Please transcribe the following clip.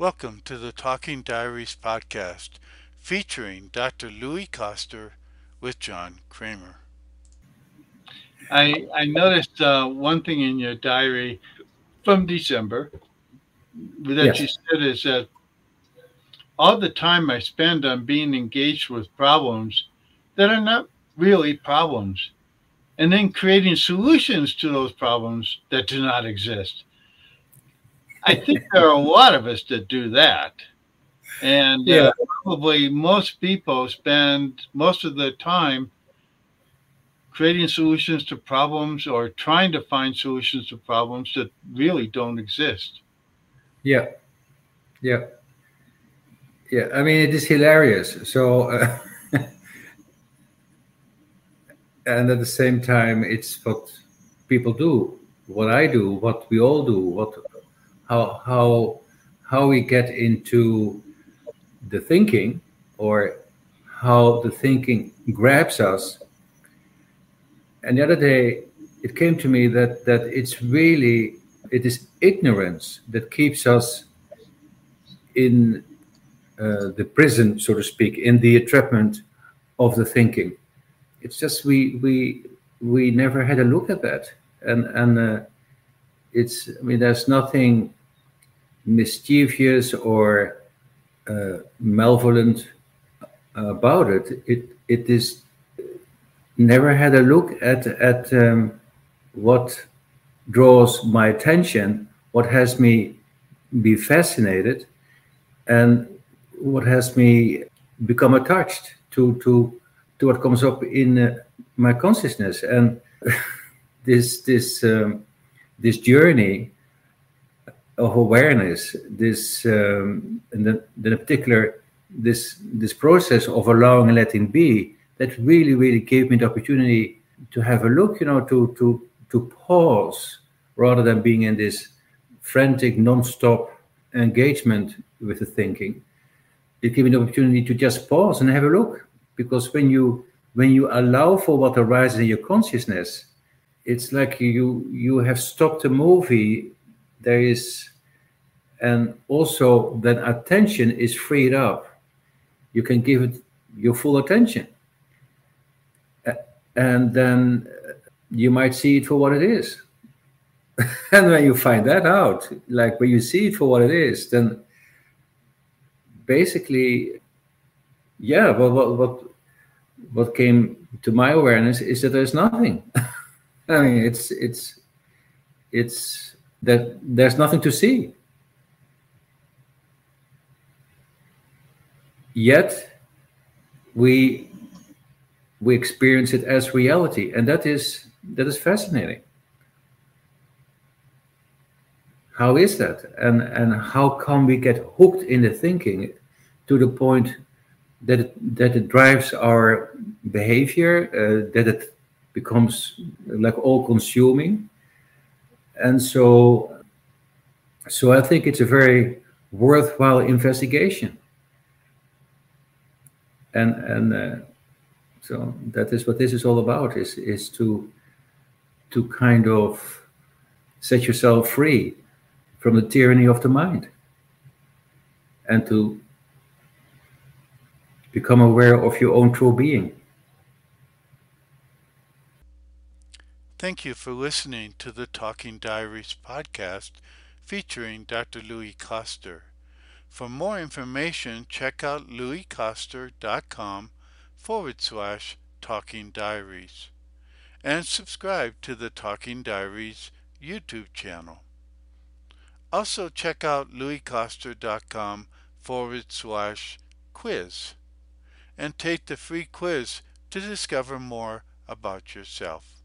Welcome to the Talking Diaries podcast featuring Dr. Louis Koster with John Kremer. I, I noticed uh, one thing in your diary from December that Yes. you said is that all the time I spend on being engaged with problems that are not really problems, and then creating solutions to those problems that do not exist. I think there are a lot of us that do that. And uh, probably most people spend most of their time creating solutions to problems or trying to find solutions to problems that really don't exist. Yeah, yeah, yeah. I mean, it is hilarious. So, uh, and at the same time, it's what people do, what I do, what we all do, what how how how we get into the thinking, or how the thinking grabs us. And the other day, it came to me that that it's really it is ignorance that keeps us in uh, the prison, so to speak, in the entrapment of the thinking. It's just we we we never had a look at that, and and uh, it's I mean there's nothing mischievous or uh, malevolent about it. It it is never had a look at at um, what draws my attention, what has me be fascinated, and what has me become attached to to to what comes up in uh, my consciousness. And this this um, this journey of awareness, this um, and then, then in particular this this process of allowing and letting be, that really really gave me the opportunity to have a look, you know, to to to pause rather than being in this frantic, non-stop engagement with the thinking. It gave me the opportunity to just pause and have a look. Because when you when you allow for what arises in your consciousness, it's like you you have stopped a movie. There is and also then attention is freed up. You can give it your full attention. And then you might see it for what it is. and when you find that out, like when you see it for what it is, then basically, yeah, what what what, what came to my awareness is that there's nothing. I mean, it's it's it's that there's nothing to see. Yet we we experience it as reality, and that is that is fascinating. How is that, and and how come we get hooked in the thinking to the point that it, that it drives our behavior, uh, that it becomes like all consuming, and so so I think it's a very worthwhile investigation, and and. Uh, so that is what this is all about is is to to kind of set yourself free from the tyranny of the mind and to become aware of your own true being Thank you for listening to the Talking Diaries podcast featuring Dr. Louis Koster. For more information, check out louiskoster.com forward slash talking diaries and subscribe to the Talking Diaries YouTube channel. Also, check out louiskoster.com forward slash quiz and take the free quiz to discover more about yourself.